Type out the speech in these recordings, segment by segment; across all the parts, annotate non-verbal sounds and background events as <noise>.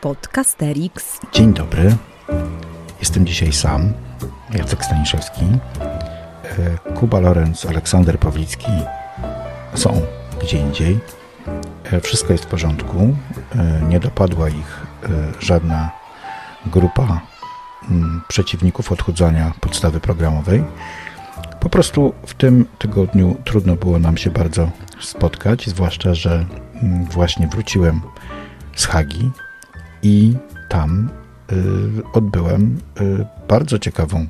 Podcasterix. Dzień dobry. Jestem dzisiaj sam, Jacek Staniszewski. E, Kuba Lorenz, Aleksander Pawlicki są gdzie indziej. E, Wszystko jest w porządku. E, Nie dopadła ich żadna grupa mm, przeciwników odchudzania podstawy programowej. Po prostu w tym tygodniu trudno było nam się bardzo spotkać, zwłaszcza, że mm, właśnie wróciłem z Hagi i tam y, odbyłem y, bardzo ciekawą,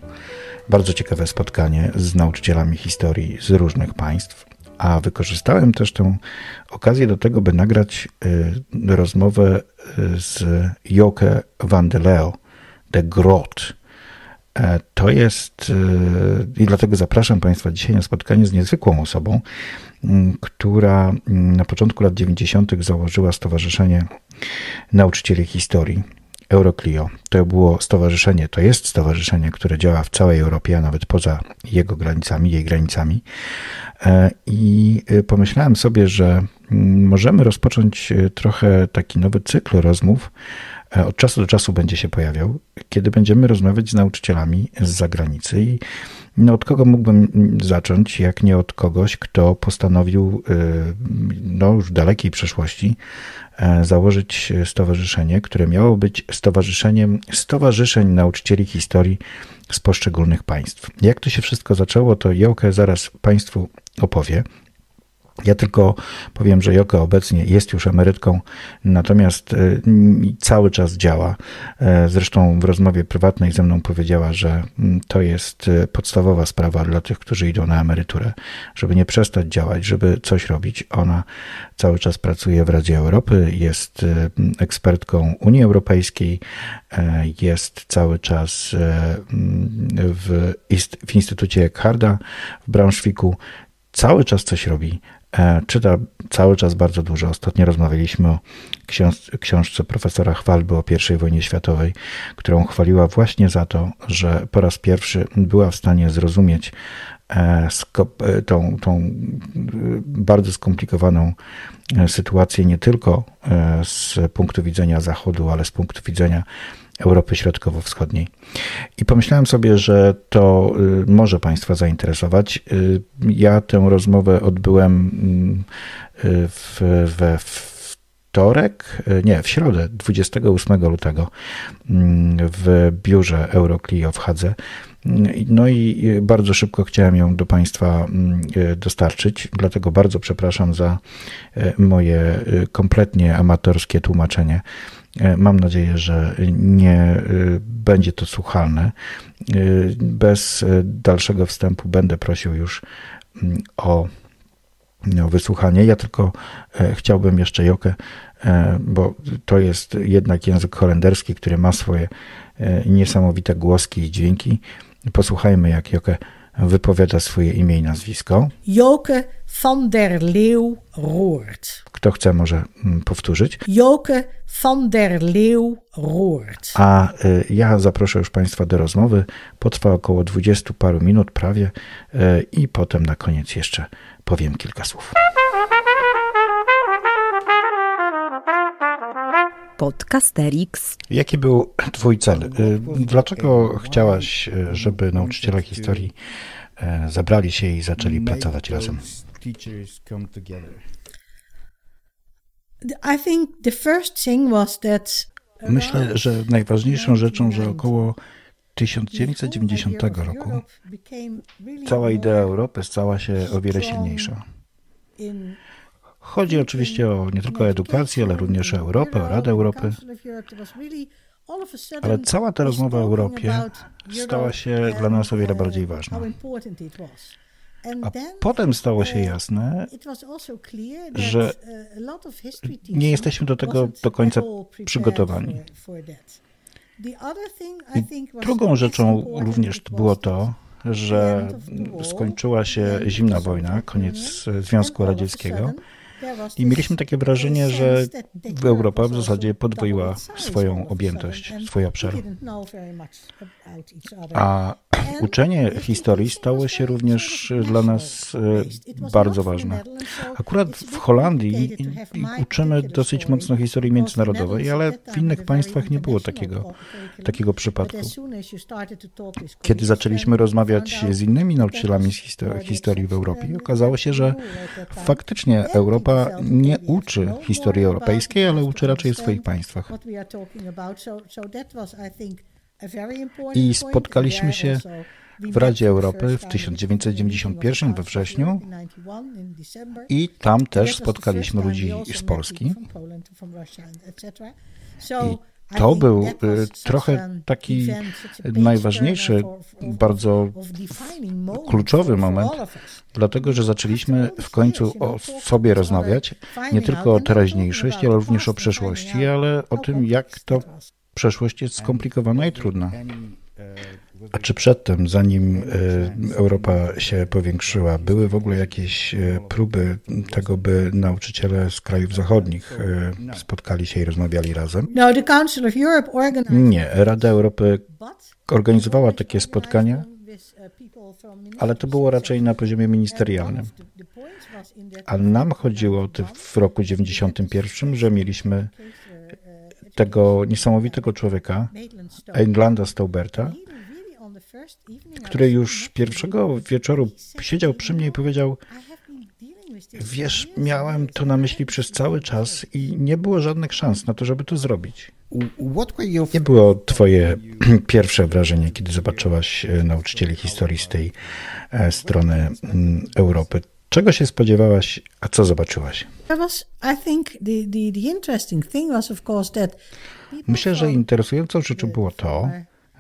bardzo ciekawe spotkanie z nauczycielami historii z różnych państw, a wykorzystałem też tę okazję do tego, by nagrać y, rozmowę z Joke van de Leo de Groot. E, To jest, y, i dlatego zapraszam Państwa dzisiaj na spotkanie z niezwykłą osobą, która na początku lat 90. założyła Stowarzyszenie Nauczycieli Historii, Euroclio. To było stowarzyszenie, to jest stowarzyszenie, które działa w całej Europie, a nawet poza jego granicami, jej granicami. E, I pomyślałem sobie, że możemy rozpocząć trochę taki nowy cykl rozmów. E, Od czasu do czasu będzie się pojawiał, kiedy będziemy rozmawiać z nauczycielami z zagranicy. I no, od kogo mógłbym zacząć, jak nie od kogoś, kto postanowił y, no, już w dalekiej przeszłości e, założyć stowarzyszenie, które miało być stowarzyszeniem stowarzyszeń nauczycieli historii z poszczególnych państw. Jak to się wszystko zaczęło, to Joke zaraz Państwu opowie. Ja tylko powiem, że Joke obecnie jest już emerytką, natomiast y, cały czas działa. E, Zresztą w rozmowie prywatnej ze mną powiedziała, że mm, to jest y, podstawowa sprawa dla tych, którzy idą na emeryturę, żeby nie przestać działać, żeby coś robić. Ona cały czas pracuje w Radzie Europy, jest y, ekspertką Unii Europejskiej, e, jest cały czas e, w, w Instytucie Eckharda w Braunschweigu cały czas coś robi. E, Czyta cały czas bardzo dużo. Ostatnio rozmawialiśmy o książ- książce profesora Chwalby o I wojnie światowej, którą chwaliła właśnie za to, że po raz pierwszy była w stanie zrozumieć e, e, tą, tą bardzo skomplikowaną sytuację nie tylko z punktu widzenia Zachodu, ale z punktu widzenia Europy Środkowo-Wschodniej. I pomyślałem sobie, że to y, może Państwa zainteresować. Y, Ja tę rozmowę odbyłem y, w, we wtorek, nie, w środę, 28 lutego w biurze Euroclio w Hadze. No i bardzo szybko chciałem ją do Państwa dostarczyć, dlatego bardzo przepraszam za moje kompletnie amatorskie tłumaczenie. E, Mam nadzieję, że nie y, będzie to słuchalne. Y, Bez dalszego wstępu będę prosił już mm, o, wysłuchanie. Ja tylko e, chciałbym jeszcze Jokę, e, bo to jest jednak język holenderski, który ma swoje e, niesamowite głoski i dźwięki. Posłuchajmy, jak Jokę wypowiada swoje imię i nazwisko. Joke van der Leeuw Roert. Kto chce, może mm, powtórzyć. Joke van der Leeuw Roert. A y, ja zaproszę już Państwa do rozmowy. Potrwa około 20 paru minut prawie y, i potem na koniec jeszcze powiem kilka słów. Podcasterix. Jaki był Twój cel? Y, Dlaczego chciałaś, y, żeby nauczyciele historii y, zabrali się i zaczęli pracować razem? That Myślę, że najważniejszą rzeczą, że około 1990 roku cała idea Europy stała się o wiele silniejsza. Chodzi oczywiście o nie tylko o edukację, ale również o Europę, o Radę Europy. Ale cała ta rozmowa o Europie stała się dla nas o wiele bardziej ważna. A potem stało się jasne, że nie jesteśmy do tego do końca przygotowani. I drugą rzeczą również było to, że skończyła się zimna wojna, koniec Związku Radzieckiego I mieliśmy takie wrażenie, że Europa w zasadzie podwoiła swoją objętość, swój obszar. A uczenie historii stało się również dla nas e, bardzo ważne. Akurat w Holandii uczymy dosyć mocno historii międzynarodowej, ale w innych państwach nie było takiego, takiego przypadku. Kiedy zaczęliśmy rozmawiać z innymi nauczycielami z historii w Europie, okazało się, że faktycznie Europa nie uczy historii europejskiej, ale uczy raczej w swoich państwach. I spotkaliśmy się w Radzie Europy w 1991 we wrześniu i tam też spotkaliśmy ludzi z Polski. I to był y, trochę taki najważniejszy, bardzo kluczowy moment, dlatego że zaczęliśmy w końcu o sobie rozmawiać, nie tylko o teraźniejszości, ale również o przeszłości, ale o tym, jak to przeszłość jest skomplikowana i trudna. A czy przedtem, zanim e, Europa się powiększyła, były w ogóle jakieś e, próby tego, by nauczyciele z krajów zachodnich e, spotkali się i rozmawiali razem? No, Nie, Rada Europy organizowała takie spotkania, ale to było raczej na poziomie ministerialnym. A nam chodziło o to w roku 91, że mieliśmy tego niesamowitego człowieka, Englanda Stauberta, który już pierwszego wieczoru siedział przy mnie i powiedział: Wiesz, miałem to na myśli przez cały czas i nie było żadnych szans na to, żeby to zrobić. Nie było twoje <clears throat> pierwsze wrażenie, kiedy zobaczyłaś e, nauczycieli historii z tej e, strony mm, Europy? Czego się spodziewałaś, a co zobaczyłaś? Myślę, że interesującą rzeczą było to,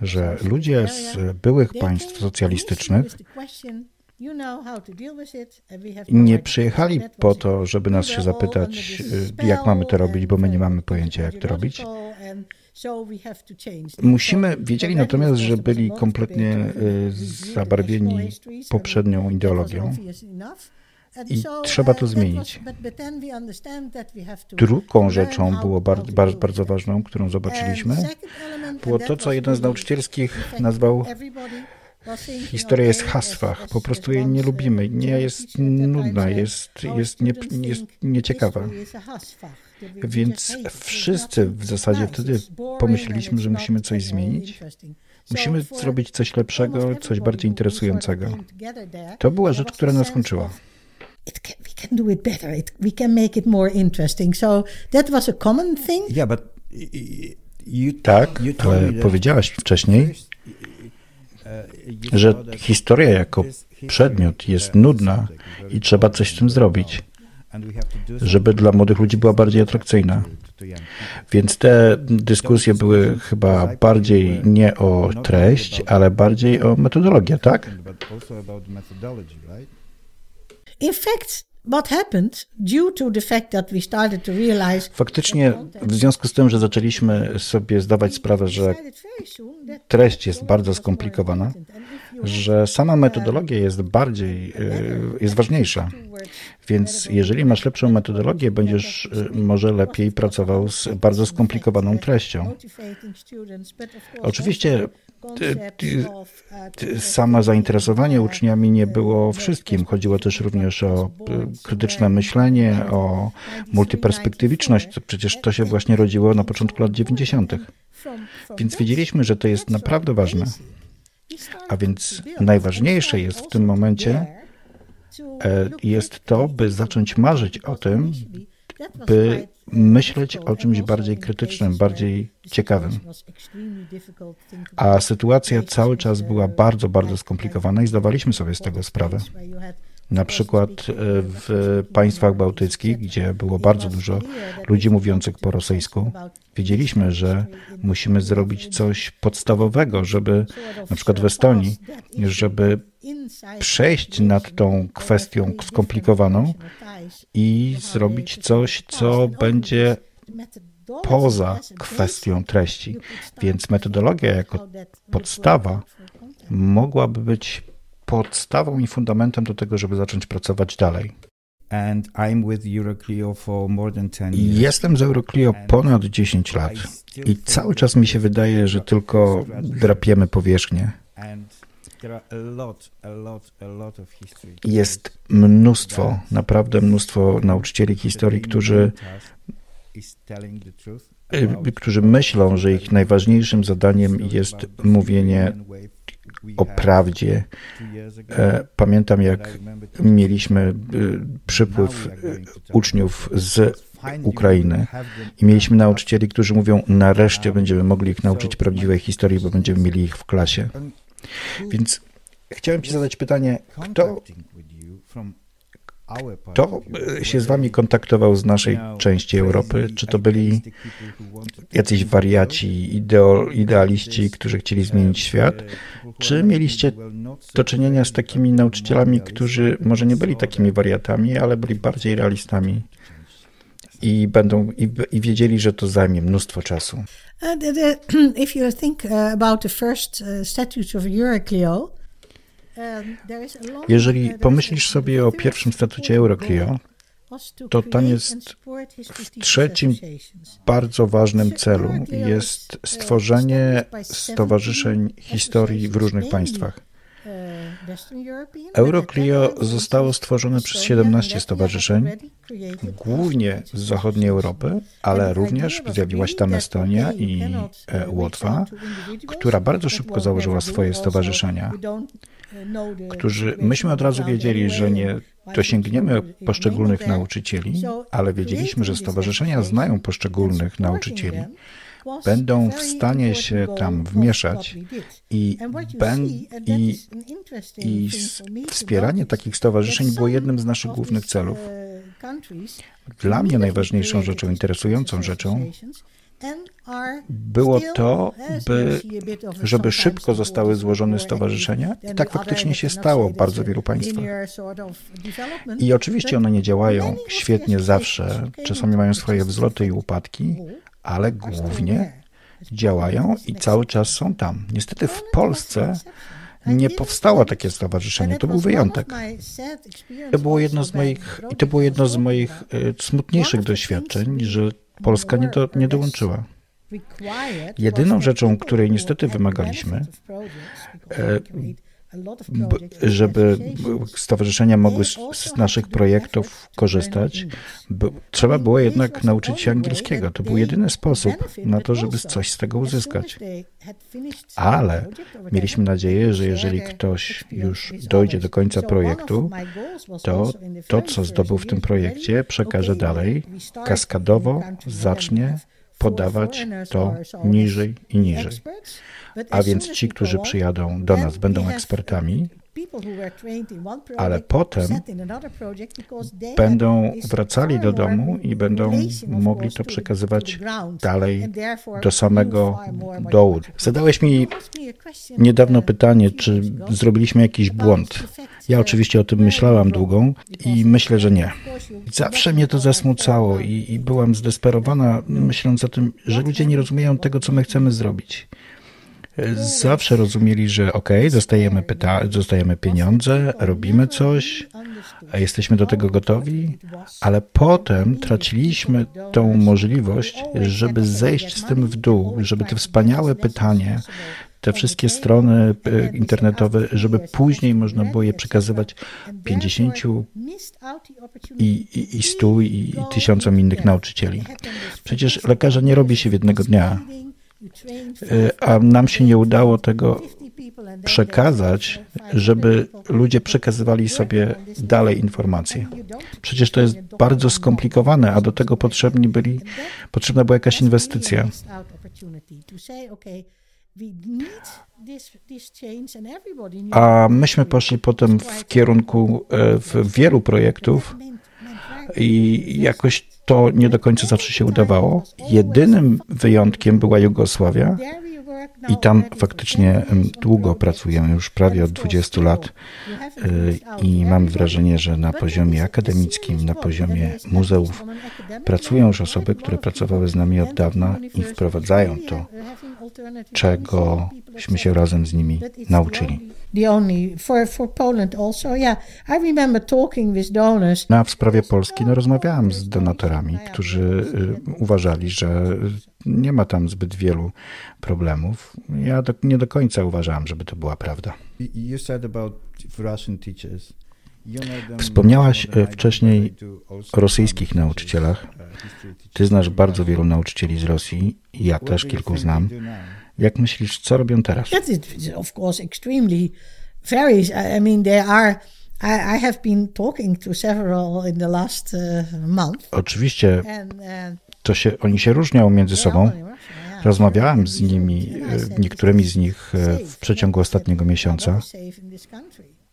że ludzie z byłych państw socjalistycznych nie przyjechali po to, żeby nas się zapytać, y, jak mamy to robić, bo my nie mamy pojęcia, jak to robić. Musimy, wiedzieli natomiast, że byli kompletnie y, zabarwieni poprzednią ideologią i trzeba to zmienić. Drugą rzeczą było bardzo, bardzo, bardzo ważną, którą zobaczyliśmy, było to, co jeden z nauczycielskich nazwał Historia jest haswach, po prostu jej nie lubimy, nie jest nudna, jest, jest, nie, jest nieciekawa. Więc wszyscy w zasadzie wtedy pomyśleliśmy, że musimy coś zmienić. Musimy zrobić coś lepszego, coś bardziej interesującego. To była rzecz, która nas łączyła it can, we can do it better. It, we can make it more interesting. So that was a common thing. Yeah, but you, tak, you ale powiedziałaś wcześniej, uh, że historia jako przedmiot jest nudna i trzeba coś z tym zrobić, żeby dla młodych ludzi była bardziej atrakcyjna. Więc te dyskusje były chyba bardziej nie o treść, ale bardziej o metodologię, tak? Faktycznie, w związku z tym, że zaczęliśmy sobie zdawać sprawę, że treść jest bardzo skomplikowana, że sama metodologia jest bardziej, e, jest ważniejsza. Więc jeżeli masz lepszą metodologię, będziesz e, może lepiej pracował z bardzo skomplikowaną treścią. Oczywiście Samo zainteresowanie uczniami nie było wszystkim. Chodziło też również o krytyczne myślenie, o multiperspektywiczność. Przecież to się właśnie rodziło na początku lat 90. Więc wiedzieliśmy, że to jest naprawdę ważne. A więc najważniejsze jest w tym momencie e, jest to, by zacząć marzyć o tym, by myśleć o czymś bardziej krytycznym, bardziej ciekawym. A sytuacja cały czas była bardzo, bardzo skomplikowana i zdawaliśmy sobie z tego sprawę. Na przykład e, w państwach bałtyckich, gdzie było bardzo dużo ludzi mówiących po rosyjsku, wiedzieliśmy, że musimy zrobić coś podstawowego, żeby na przykład w Estonii, żeby przejść nad tą kwestią skomplikowaną i zrobić coś, co będzie poza kwestią treści. Więc metodologia jako podstawa mogłaby być podstawą i fundamentem do tego, żeby zacząć pracować dalej. And I'm with Euroclio for more than 10 years. Jestem z Euroclio ponad 10 lat i cały czas mi się wydaje, że tylko drapiemy powierzchnię. Jest mnóstwo, naprawdę mnóstwo nauczycieli historii, którzy, y, którzy myślą, że ich najważniejszym zadaniem jest mówienie o prawdzie. E, Pamiętam, jak mieliśmy y, przypływ y, uczniów z Ukrainy i mieliśmy nauczycieli, którzy mówią, nareszcie będziemy mogli ich nauczyć prawdziwej historii, bo będziemy mieli ich w klasie. Więc chciałem Ci zadać pytanie, kto, kto e, się z Wami kontaktował z naszej części Europy? Czy to byli jacyś wariaci, ideo, idealiści, którzy chcieli zmienić świat? Czy mieliście do czynienia z takimi nauczycielami, którzy może nie byli takimi wariatami, ale byli bardziej realistami i będą i, i wiedzieli, że to zajmie mnóstwo czasu? Uh, <clears throat> if you think uh, about the first uh, statutes of Euroclio, um, there is a long, Jeżeli pomyślisz sobie o pierwszym statucie was to tam jest teachers trzecim bardzo ważnym celu jest stworzenie stowarzyszeń historii w różnych państwach. Euroclio zostało stworzone przez Estonia and 17 Latvia stowarzyszeń, głównie z zachodniej Europy, ale również zjawiła się tam Estonia i e, Łotwa, która bardzo szybko założyła swoje stowarzyszenia, którzy myśmy od razu wiedzieli, że nie dosięgniemy poszczególnych nauczycieli, ale wiedzieliśmy, że stowarzyszenia znają poszczególnych nauczycieli, będą w stanie się tam wmieszać i, ben, i, i wspieranie takich stowarzyszeń było jednym z naszych głównych celów. Dla mnie najważniejszą rzeczą, interesującą rzeczą było to, by, żeby szybko zostały złożone stowarzyszenia i tak faktycznie się stało w bardzo wielu państwach. I oczywiście one nie działają świetnie zawsze, czasami mają swoje wzloty i upadki, ale głównie działają i cały czas są tam. Niestety w Polsce nie powstało takie stowarzyszenie, to był wyjątek. To było jedno z moich, i to było jedno z moich e, smutniejszych doświadczeń, że Polska nie, do, nie dołączyła. Jedyną rzeczą, której niestety wymagaliśmy, żeby stowarzyszenia mogły z, z naszych projektów korzystać, trzeba było jednak nauczyć się angielskiego. To był jedyny sposób na to, żeby coś z tego uzyskać. Ale mieliśmy nadzieję, że jeżeli ktoś już dojdzie do końca projektu, to to, co zdobył w tym projekcie, przekaże dalej, kaskadowo zacznie podawać to niżej i niżej. A więc ci, którzy przyjadą do nas, będą ekspertami, ale potem będą wracali do domu i będą mogli to przekazywać dalej do samego dołu. Zadałeś mi niedawno pytanie, czy zrobiliśmy jakiś błąd. Ja oczywiście o tym myślałam długo i myślę, że nie. Zawsze mnie to zasmucało i, i byłam zdesperowana, myśląc o tym, że ludzie nie rozumieją tego, co my chcemy zrobić. Zawsze rozumieli, że ok, dostajemy, pyta- dostajemy pieniądze, robimy coś, jesteśmy do tego gotowi, ale potem traciliśmy tą możliwość, żeby zejść z tym w dół, żeby te wspaniałe pytanie, te wszystkie strony e, internetowe, żeby później można było je przekazywać 50 i, i, i 100 i, i tysiącom innych nauczycieli. Przecież lekarza nie robi się w jednego dnia, a nam się nie udało tego przekazać, żeby ludzie przekazywali sobie dalej informacje. Przecież to jest bardzo skomplikowane, a do tego potrzebni byli, potrzebna była jakaś inwestycja. A myśmy poszli potem w kierunku e, w wielu projektów i jakoś to nie do końca zawsze się udawało. Jedynym wyjątkiem była Jugosławia i tam faktycznie długo pracujemy, już prawie od 20 lat y, i mam wrażenie, że na poziomie akademickim, na poziomie muzeów pracują już osoby, które pracowały z nami od dawna i wprowadzają to, czegośmy się razem z nimi nauczyli. The only for for Poland also. Yeah, I remember talking with donors. No, a w sprawie Polski no, rozmawiałem z donatorami, którzy y, uważali, że nie ma tam zbyt wielu problemów. Ja do, nie do końca uważałem, żeby to była prawda. You said about Russian teachers. Wspomniałaś, wcześniej o rosyjskich nauczycielach. teachers, uh, Ty znasz from bardzo Russia. wielu nauczycieli z Rosji, i ja też kilku znam. Jak myślisz, co robią teraz? That is, of course, extremely varies. I, mean, there are. I, have been talking to several in the last uh, month, Oczywiście uh, to się, oni się różnią między are sobą. Rozmawiałem z nimi, e, niektórymi "This z nich e, w przeciągu ostatniego miesiąca.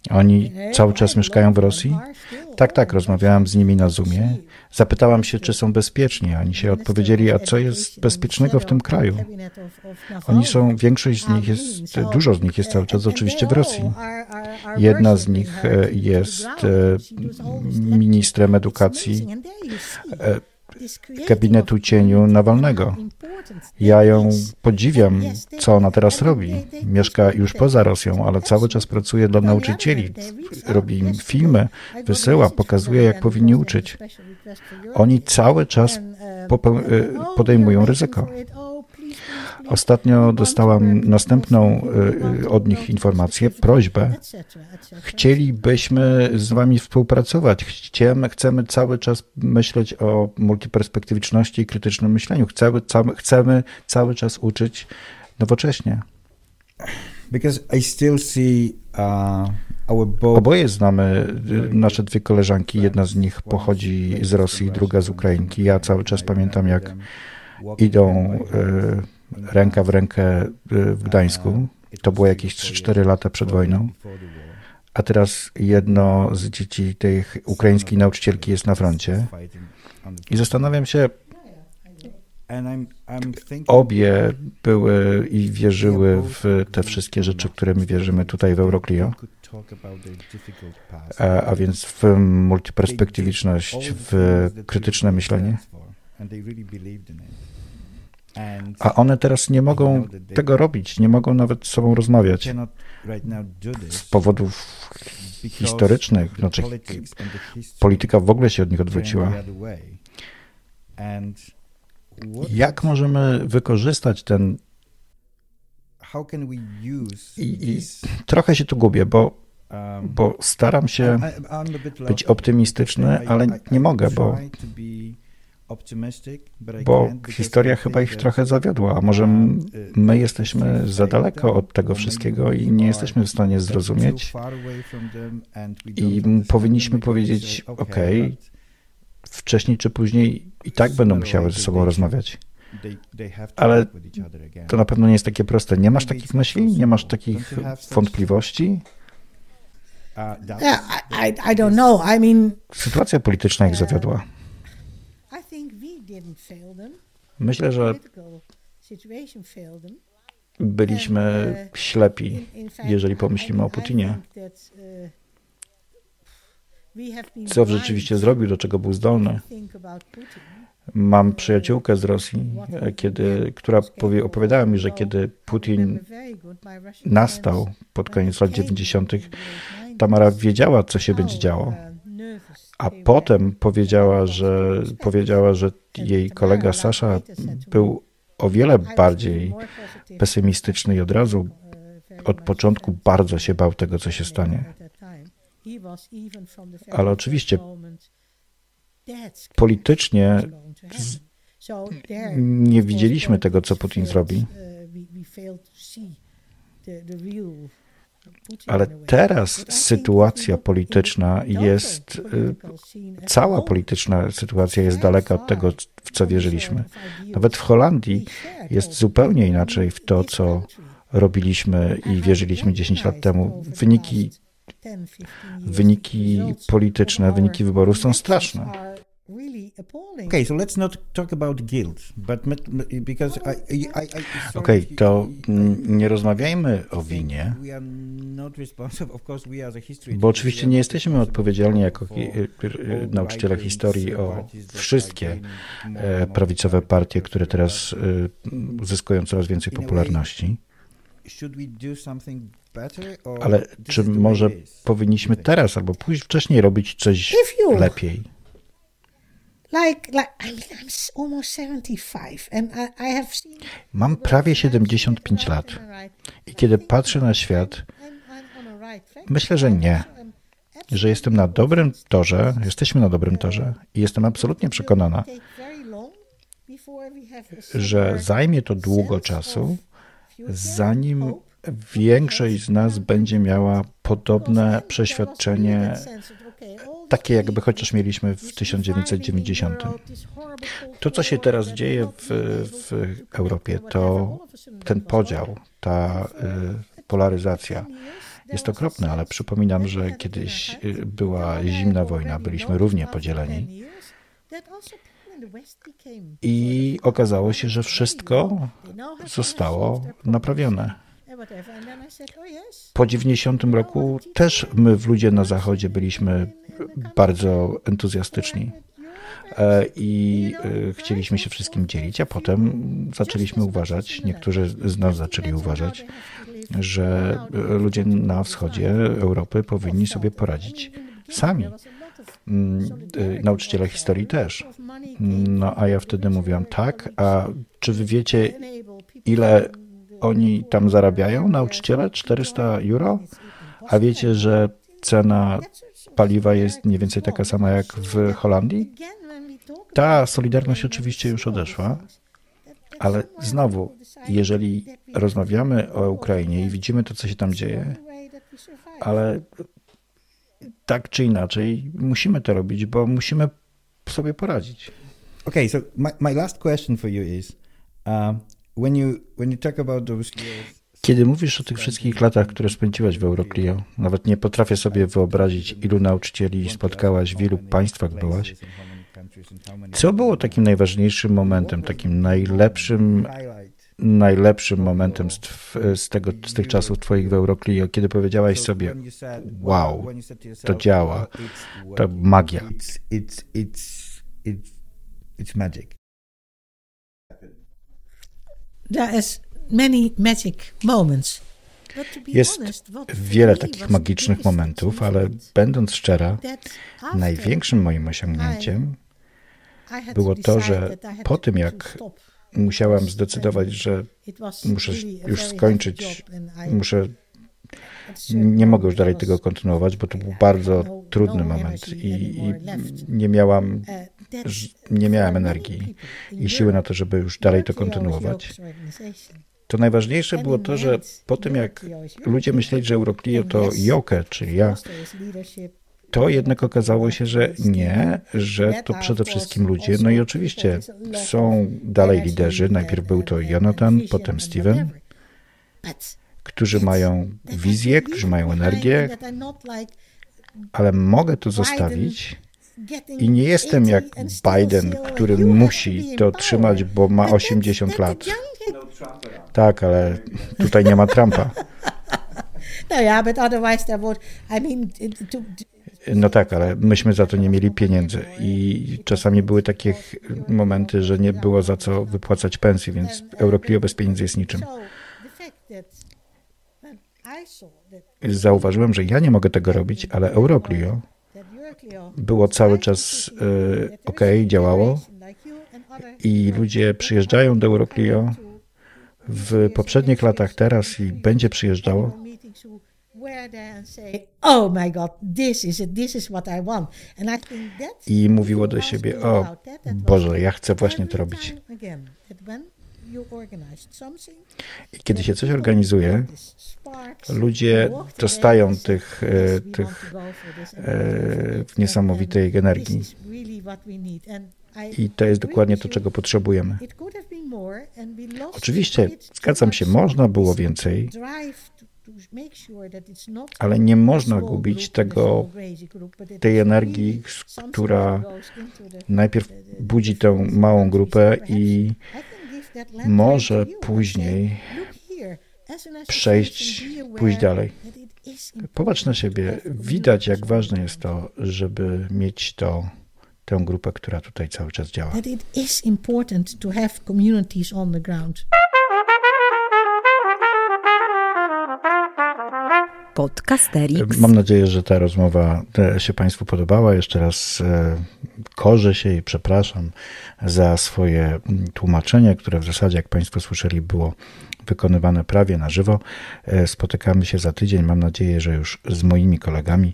Oni cały czas mieszkają w Rosji? Tak, tak, rozmawiałem z nimi na Zoomie. Zapytałam się, czy są bezpieczni. Oni się odpowiedzieli, a co jest bezpiecznego w tym kraju? Oni są, większość z nich jest, dużo z nich jest cały czas oczywiście w Rosji. Jedna z nich e, jest e, ministrem edukacji e, gabinetu cieniu Nawalnego. Ja ją podziwiam, co ona teraz robi. Mieszka już poza Rosją, ale cały czas pracuje dla nauczycieli. Robi im filmy, wysyła, pokazuje, jak powinni uczyć. Oni cały czas popeł- e, podejmują ryzyko. Ostatnio dostałam następną e, od nich informację, prośbę. Chcielibyśmy z wami współpracować. Chcemy, chcemy cały czas myśleć o multiperspektywiczności i krytycznym myśleniu. Chcemy, ca- chcemy cały czas uczyć nowocześnie. Because I still see uh, Oboje znamy y, nasze dwie koleżanki. Jedna z nich pochodzi z Rosji, druga z Ukrainki. Ja cały czas pamiętam, jak idą y, ręka w rękę y, w Gdańsku. To było jakieś 3-4 lata przed wojną. A teraz jedno z dzieci tej ukraińskiej nauczycielki jest na froncie. I zastanawiam się, obie były i wierzyły w te wszystkie rzeczy, które my wierzymy tutaj w Euroclio, a, a więc w multiperspektywiczność, w krytyczne myślenie. A one teraz nie mogą tego robić, nie mogą nawet z sobą rozmawiać z powodów historycznych. Znaczy, polityka w ogóle się od nich odwróciła. Jak możemy wykorzystać ten. I, i trochę się tu gubię, bo, bo staram się być optymistyczny, ale nie mogę, bo, bo historia chyba ich trochę zawiodła. A może my jesteśmy za daleko od tego wszystkiego i nie jesteśmy w stanie zrozumieć. I powinniśmy powiedzieć: OK, wcześniej czy później i tak będą musiały ze sobą rozmawiać. Ale to na pewno nie jest takie proste. Nie masz takich myśli? Nie masz takich wątpliwości? Sytuacja polityczna ich zawiodła. I think we didn't fail them. Myślę, że byliśmy ślepi, in fact, jeżeli pomyślimy o Putinie. uh, Co rzeczywiście zrobił, do czego był zdolny. Mam przyjaciółkę z Rosji, e, kiedy, która powie, opowiadała mi, że kiedy Putin nastał pod koniec lat 90., Tamara wiedziała, co się będzie działo. A potem powiedziała, że powiedziała, że jej kolega Sasza był o wiele bardziej pesymistyczny i od razu od początku bardzo się bał tego, co się stanie. Ale oczywiście politycznie nie widzieliśmy tego, co Putin zrobi. Ale teraz sytuacja polityczna jest, y, cała polityczna sytuacja jest daleka od tego, w co wierzyliśmy. Nawet w Holandii jest zupełnie inaczej w to, co robiliśmy i wierzyliśmy 10 lat temu. Wyniki, wyniki polityczne, wyniki wyborów są straszne. Okay, so let's not talk about guilt, but because I, I, I, I sorry Okej, if- to nie rozmawiajmy o winie, We are not responsible, of course, we as a history bo oczywiście we are nie not jesteśmy responsible odpowiedzialni jako y- y- nauczyciele historii o wszystkie e, prawicowe partie, które teraz y, zyskują coraz więcej popularności. Ale czy może powinniśmy teraz albo pójść wcześniej robić coś lepiej? Mam prawie 75 lat. i kiedy patrzę na świat, myślę, że nie. Że jestem na dobrym torze, jesteśmy na dobrym torze i jestem absolutnie przekonana, że zajmie to długo czasu, zanim większość z nas będzie miała podobne przeświadczenie, takie jakby chociaż mieliśmy w 1990. To, co się teraz dzieje w, w Europie, to ten podział, ta y, polaryzacja jest okropne, ale przypominam, że kiedyś y, była zimna wojna, byliśmy równie podzieleni. I okazało się, że wszystko zostało naprawione. Po 90 roku też my w ludzie na zachodzie byliśmy bardzo entuzjastyczni e, i e, chcieliśmy się wszystkim dzielić, a potem zaczęliśmy uważać, niektórzy z nas zaczęli uważać, że ludzie na wschodzie Europy powinni sobie poradzić sami. Mm, y, nauczyciele historii też. No a ja wtedy mówiłam tak, a czy wy wiecie, ile oni tam zarabiają, nauczyciele? 400 euro? A wiecie, że cena paliwa jest mniej więcej taka sama jak w Holandii? Ta solidarność oczywiście już odeszła, ale znowu, jeżeli rozmawiamy o Ukrainie i widzimy to, co się tam dzieje, ale tak czy inaczej musimy to robić, bo musimy sobie poradzić. Okay, so my, my last question for you is uh, kiedy mówisz o tych wszystkich latach, które spędziłaś w Euroclio, nawet nie potrafię sobie wyobrazić, ilu nauczycieli spotkałaś, w ilu państwach byłaś. Co było takim najważniejszym momentem, takim najlepszym najlepszym momentem z, z, tego, z tych czasów twoich w Euroclio, kiedy powiedziałaś sobie, wow, to działa, to magia. It's, magic. There is many magic moments. Jest wiele takich magicznych momentów, ale będąc szczera, największym moim osiągnięciem było to, że po tym jak musiałam zdecydować, że muszę już skończyć, muszę, nie mogę już dalej tego kontynuować, bo to był bardzo no trudny moment i, i nie miałam, uh, nie miałem energii i siły na to, żeby już dalej to kontynuować. To najważniejsze było to, że po tym jak ludzie myśleli, że Euroclio to Joke, czyli ja, to jednak okazało się, że nie, że to przede wszystkim ludzie. No i oczywiście są dalej liderzy. Najpierw był to Jonathan, potem Steven, którzy mają wizję, którzy mają energię, ale mogę to zostawić. I nie jestem jak Biden, który musi to trzymać, bo ma 80 lat. Tak, ale tutaj nie ma Trumpa. <laughs> No ja, but otherwise there would, I mean, to, no tak, ale myśmy za to nie mieli pieniędzy i czasami były takie momenty, że nie było za co wypłacać pensji, więc Euroclio bez pieniędzy jest niczym. Zauważyłem, że ja nie mogę tego robić, ale Euroclio było cały czas y, ok, działało. I ludzie przyjeżdżają do Euroclio w poprzednich latach teraz i będzie przyjeżdżało. I mówiło do siebie, o Boże, ja chcę właśnie to robić. I kiedy się coś organizuje, ludzie dostają tych, e, tych e, niesamowitej energii. I to jest dokładnie to, czego potrzebujemy. Oczywiście, zgadzam się, można było więcej, ale nie można gubić tego, tej energii, która najpierw budzi tę małą grupę i może później przejść, pójść dalej. Popatrz na siebie. Widać, jak ważne jest to, żeby mieć to, tę grupę, która tutaj cały czas działa. Podcasterix. Mam nadzieję, że ta rozmowa się Państwu podobała. Jeszcze raz korzę się i przepraszam za swoje tłumaczenie, które w zasadzie, jak Państwo słyszeli, było wykonywane prawie na żywo. Spotykamy się za tydzień. Mam nadzieję, że już z moimi kolegami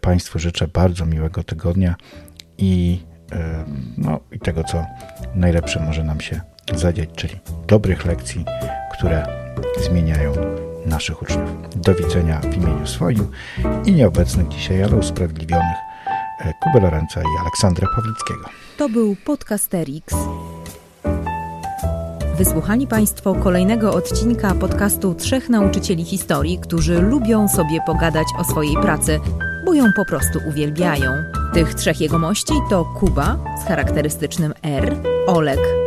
Państwu życzę bardzo miłego tygodnia i, no, i tego, co najlepsze może nam się zadziać, czyli dobrych lekcji, które zmieniają naszych uczniów. Do widzenia w imieniu swoim i nieobecnych dzisiaj, ale usprawiedliwionych Kuby Lorenza i Aleksandra Pawlickiego. To był Podcasterix. Wysłuchali Państwo kolejnego odcinka podcastu Trzech Nauczycieli Historii, którzy lubią sobie pogadać o swojej pracy, bo ją po prostu uwielbiają. Tych trzech jegomości to Kuba z charakterystycznym R, Olek